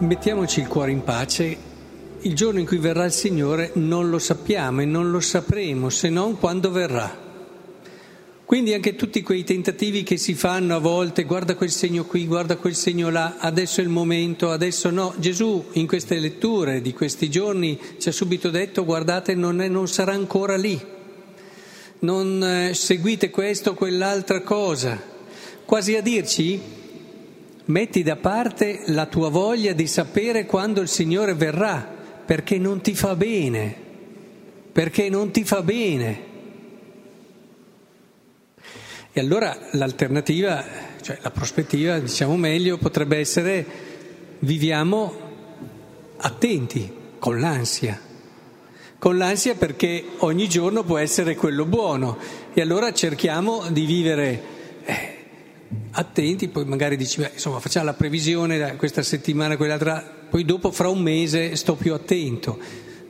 mettiamoci il cuore in pace, il giorno in cui verrà il Signore non lo sappiamo e non lo sapremo se non quando verrà. Quindi anche tutti quei tentativi che si fanno a volte, guarda quel segno qui, guarda quel segno là, adesso è il momento, adesso no. Gesù in queste letture di questi giorni ci ha subito detto guardate non, è, non sarà ancora lì, non eh, seguite questo o quell'altra cosa, quasi a dirci metti da parte la tua voglia di sapere quando il Signore verrà, perché non ti fa bene, perché non ti fa bene. E allora l'alternativa, cioè la prospettiva, diciamo meglio, potrebbe essere viviamo attenti, con l'ansia. Con l'ansia perché ogni giorno può essere quello buono e allora cerchiamo di vivere attenti, poi magari dici, beh, insomma facciamo la previsione questa settimana, quell'altra, poi dopo fra un mese sto più attento,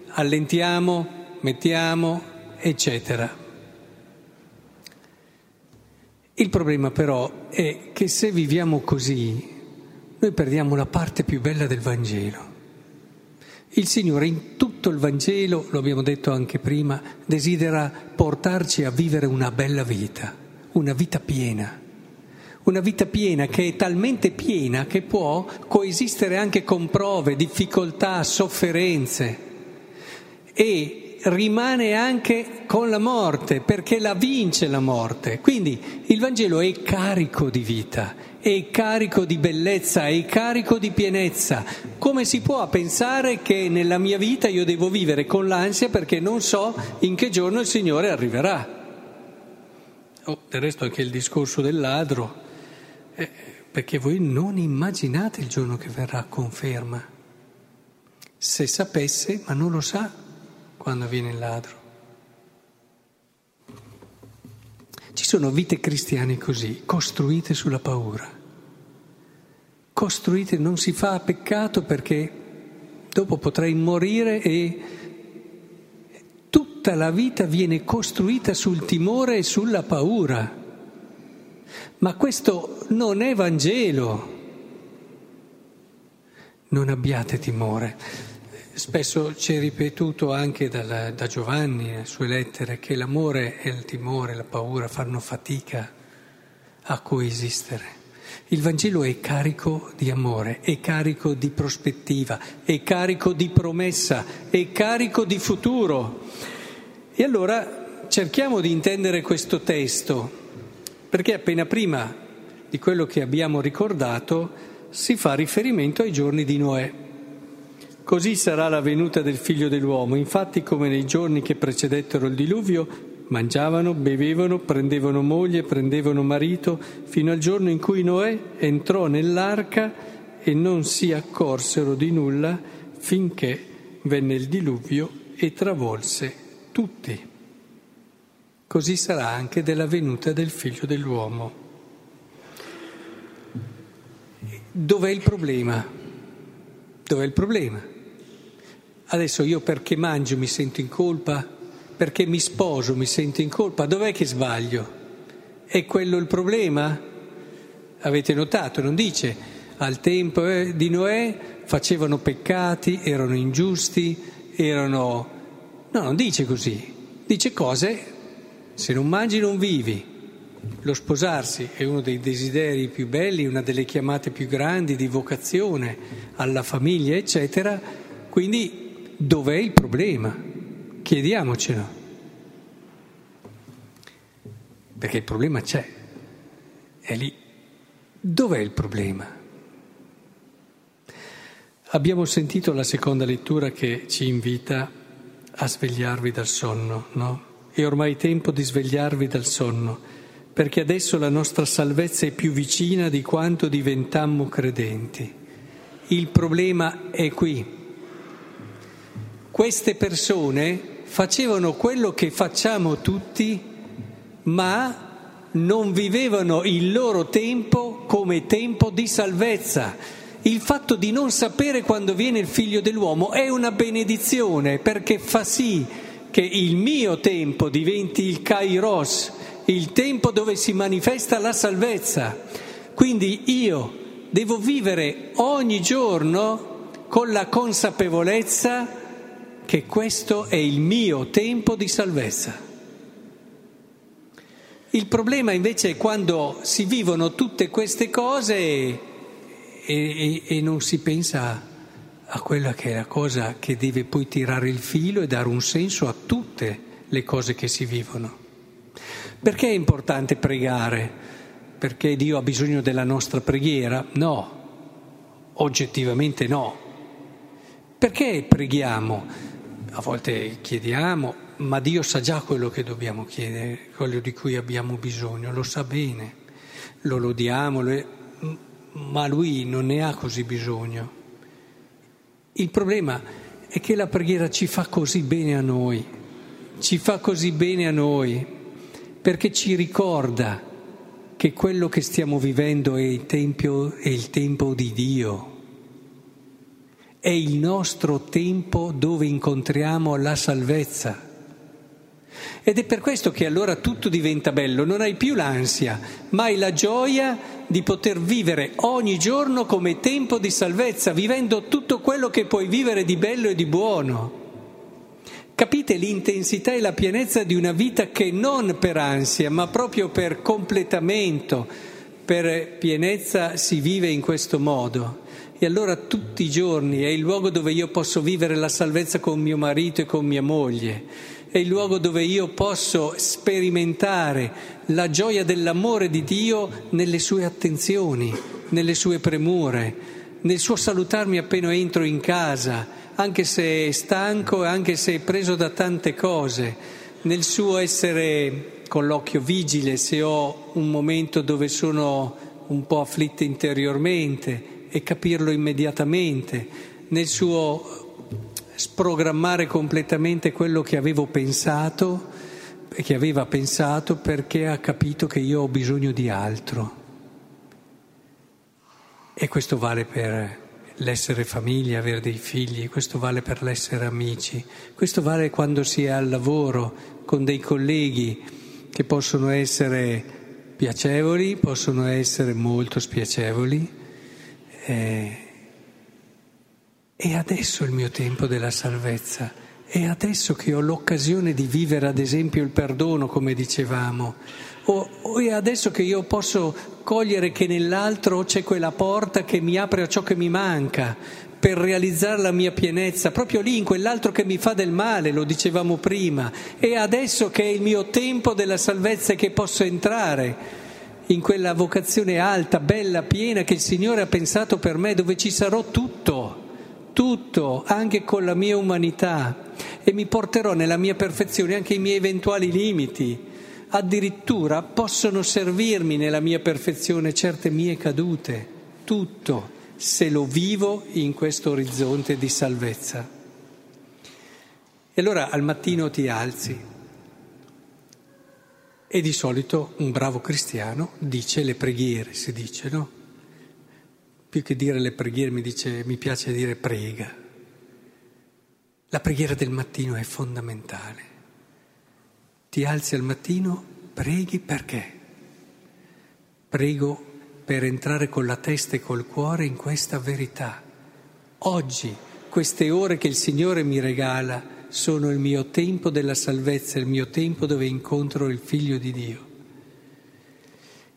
allentiamo, mettiamo, eccetera. Il problema però è che se viviamo così, noi perdiamo la parte più bella del Vangelo. Il Signore in tutto il Vangelo, lo abbiamo detto anche prima, desidera portarci a vivere una bella vita, una vita piena. Una vita piena che è talmente piena che può coesistere anche con prove, difficoltà, sofferenze. E rimane anche con la morte, perché la vince la morte. Quindi il Vangelo è carico di vita, è carico di bellezza, è carico di pienezza. Come si può pensare che nella mia vita io devo vivere con l'ansia perché non so in che giorno il Signore arriverà? Oh, del resto anche il discorso del ladro, perché voi non immaginate il giorno che verrà conferma. Se sapesse, ma non lo sa, quando viene il ladro. Ci sono vite cristiane così, costruite sulla paura. Costruite, non si fa peccato perché dopo potrei morire e tutta la vita viene costruita sul timore e sulla paura. Ma questo non è Vangelo. Non abbiate timore. Spesso ci è ripetuto anche dalla, da Giovanni nelle sue lettere che l'amore e il timore, la paura fanno fatica a coesistere. Il Vangelo è carico di amore, è carico di prospettiva, è carico di promessa, è carico di futuro. E allora cerchiamo di intendere questo testo, perché appena prima di quello che abbiamo ricordato si fa riferimento ai giorni di Noè. Così sarà la venuta del figlio dell'uomo. Infatti, come nei giorni che precedettero il diluvio, mangiavano, bevevano, prendevano moglie, prendevano marito, fino al giorno in cui Noè entrò nell'arca e non si accorsero di nulla finché venne il diluvio e travolse tutti. Così sarà anche della venuta del figlio dell'uomo. Dov'è il problema? Dov'è il problema? Adesso io perché mangio mi sento in colpa, perché mi sposo mi sento in colpa, dov'è che sbaglio? È quello il problema? Avete notato, non dice al tempo eh, di Noè facevano peccati, erano ingiusti, erano... No, non dice così, dice cose, se non mangi non vivi. Lo sposarsi è uno dei desideri più belli, una delle chiamate più grandi di vocazione alla famiglia, eccetera. Quindi Dov'è il problema? Chiediamocelo. Perché il problema c'è, è lì. Dov'è il problema? Abbiamo sentito la seconda lettura che ci invita a svegliarvi dal sonno, no? È ormai tempo di svegliarvi dal sonno, perché adesso la nostra salvezza è più vicina di quanto diventammo credenti. Il problema è qui queste persone facevano quello che facciamo tutti, ma non vivevano il loro tempo come tempo di salvezza. Il fatto di non sapere quando viene il figlio dell'uomo è una benedizione perché fa sì che il mio tempo diventi il kairos, il tempo dove si manifesta la salvezza. Quindi io devo vivere ogni giorno con la consapevolezza che questo è il mio tempo di salvezza. Il problema invece è quando si vivono tutte queste cose e, e, e non si pensa a quella che è la cosa che deve poi tirare il filo e dare un senso a tutte le cose che si vivono. Perché è importante pregare? Perché Dio ha bisogno della nostra preghiera? No, oggettivamente no. Perché preghiamo? A volte chiediamo, ma Dio sa già quello che dobbiamo chiedere, quello di cui abbiamo bisogno, lo sa bene, lo lodiamo, ma Lui non ne ha così bisogno. Il problema è che la preghiera ci fa così bene a noi, ci fa così bene a noi, perché ci ricorda che quello che stiamo vivendo è il, tempio, è il tempo di Dio, è il nostro tempo dove incontriamo la salvezza. Ed è per questo che allora tutto diventa bello, non hai più l'ansia, ma hai la gioia di poter vivere ogni giorno come tempo di salvezza, vivendo tutto quello che puoi vivere di bello e di buono. Capite l'intensità e la pienezza di una vita che non per ansia, ma proprio per completamento, per pienezza si vive in questo modo. E allora tutti i giorni è il luogo dove io posso vivere la salvezza con mio marito e con mia moglie, è il luogo dove io posso sperimentare la gioia dell'amore di Dio nelle sue attenzioni, nelle sue premure, nel suo salutarmi appena entro in casa, anche se è stanco e anche se è preso da tante cose, nel suo essere con l'occhio vigile se ho un momento dove sono un po' afflitta interiormente e capirlo immediatamente, nel suo sprogrammare completamente quello che avevo pensato e che aveva pensato perché ha capito che io ho bisogno di altro. E questo vale per l'essere famiglia, avere dei figli, questo vale per l'essere amici, questo vale quando si è al lavoro con dei colleghi che possono essere piacevoli, possono essere molto spiacevoli eh, è adesso il mio tempo della salvezza, è adesso che ho l'occasione di vivere ad esempio il perdono, come dicevamo, o, o è adesso che io posso cogliere che nell'altro c'è quella porta che mi apre a ciò che mi manca, per realizzare la mia pienezza, proprio lì in quell'altro che mi fa del male, lo dicevamo prima, è adesso che è il mio tempo della salvezza e che posso entrare in quella vocazione alta, bella, piena che il Signore ha pensato per me, dove ci sarò tutto, tutto, anche con la mia umanità, e mi porterò nella mia perfezione anche i miei eventuali limiti. Addirittura possono servirmi nella mia perfezione certe mie cadute, tutto, se lo vivo in questo orizzonte di salvezza. E allora al mattino ti alzi e di solito un bravo cristiano dice le preghiere, si dice, no? Più che dire le preghiere mi, dice, mi piace dire prega. La preghiera del mattino è fondamentale. Ti alzi al mattino, preghi perché? Prego per entrare con la testa e col cuore in questa verità. Oggi, queste ore che il Signore mi regala, sono il mio tempo della salvezza, il mio tempo dove incontro il Figlio di Dio.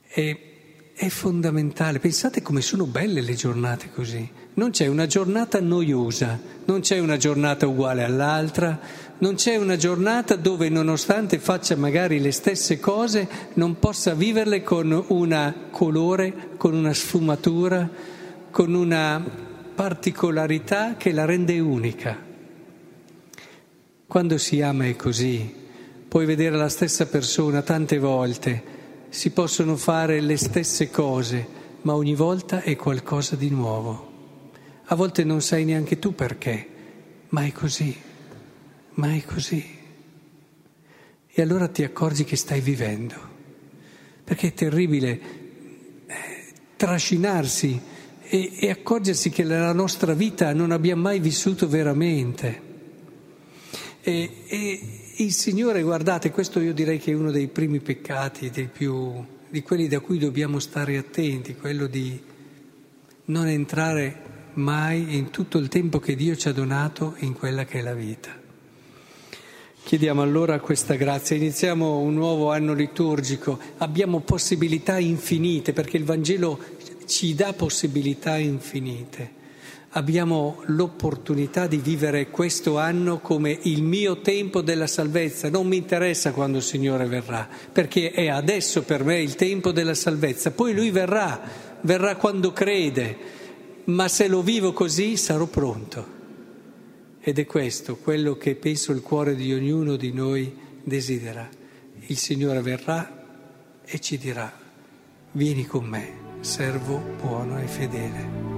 E, è fondamentale, pensate come sono belle le giornate così. Non c'è una giornata noiosa, non c'è una giornata uguale all'altra, non c'è una giornata dove nonostante faccia magari le stesse cose non possa viverle con un colore, con una sfumatura, con una particolarità che la rende unica. Quando si ama è così, puoi vedere la stessa persona tante volte, si possono fare le stesse cose, ma ogni volta è qualcosa di nuovo. A volte non sai neanche tu perché, ma è così, ma è così. E allora ti accorgi che stai vivendo, perché è terribile eh, trascinarsi e, e accorgersi che nella nostra vita non abbiamo mai vissuto veramente. E, e, il Signore, guardate, questo io direi che è uno dei primi peccati, più, di quelli da cui dobbiamo stare attenti, quello di non entrare mai in tutto il tempo che Dio ci ha donato in quella che è la vita. Chiediamo allora questa grazia, iniziamo un nuovo anno liturgico, abbiamo possibilità infinite perché il Vangelo ci dà possibilità infinite. Abbiamo l'opportunità di vivere questo anno come il mio tempo della salvezza. Non mi interessa quando il Signore verrà, perché è adesso per me il tempo della salvezza. Poi Lui verrà, verrà quando crede, ma se lo vivo così sarò pronto. Ed è questo quello che penso il cuore di ognuno di noi desidera. Il Signore verrà e ci dirà, vieni con me servo buono e fedele.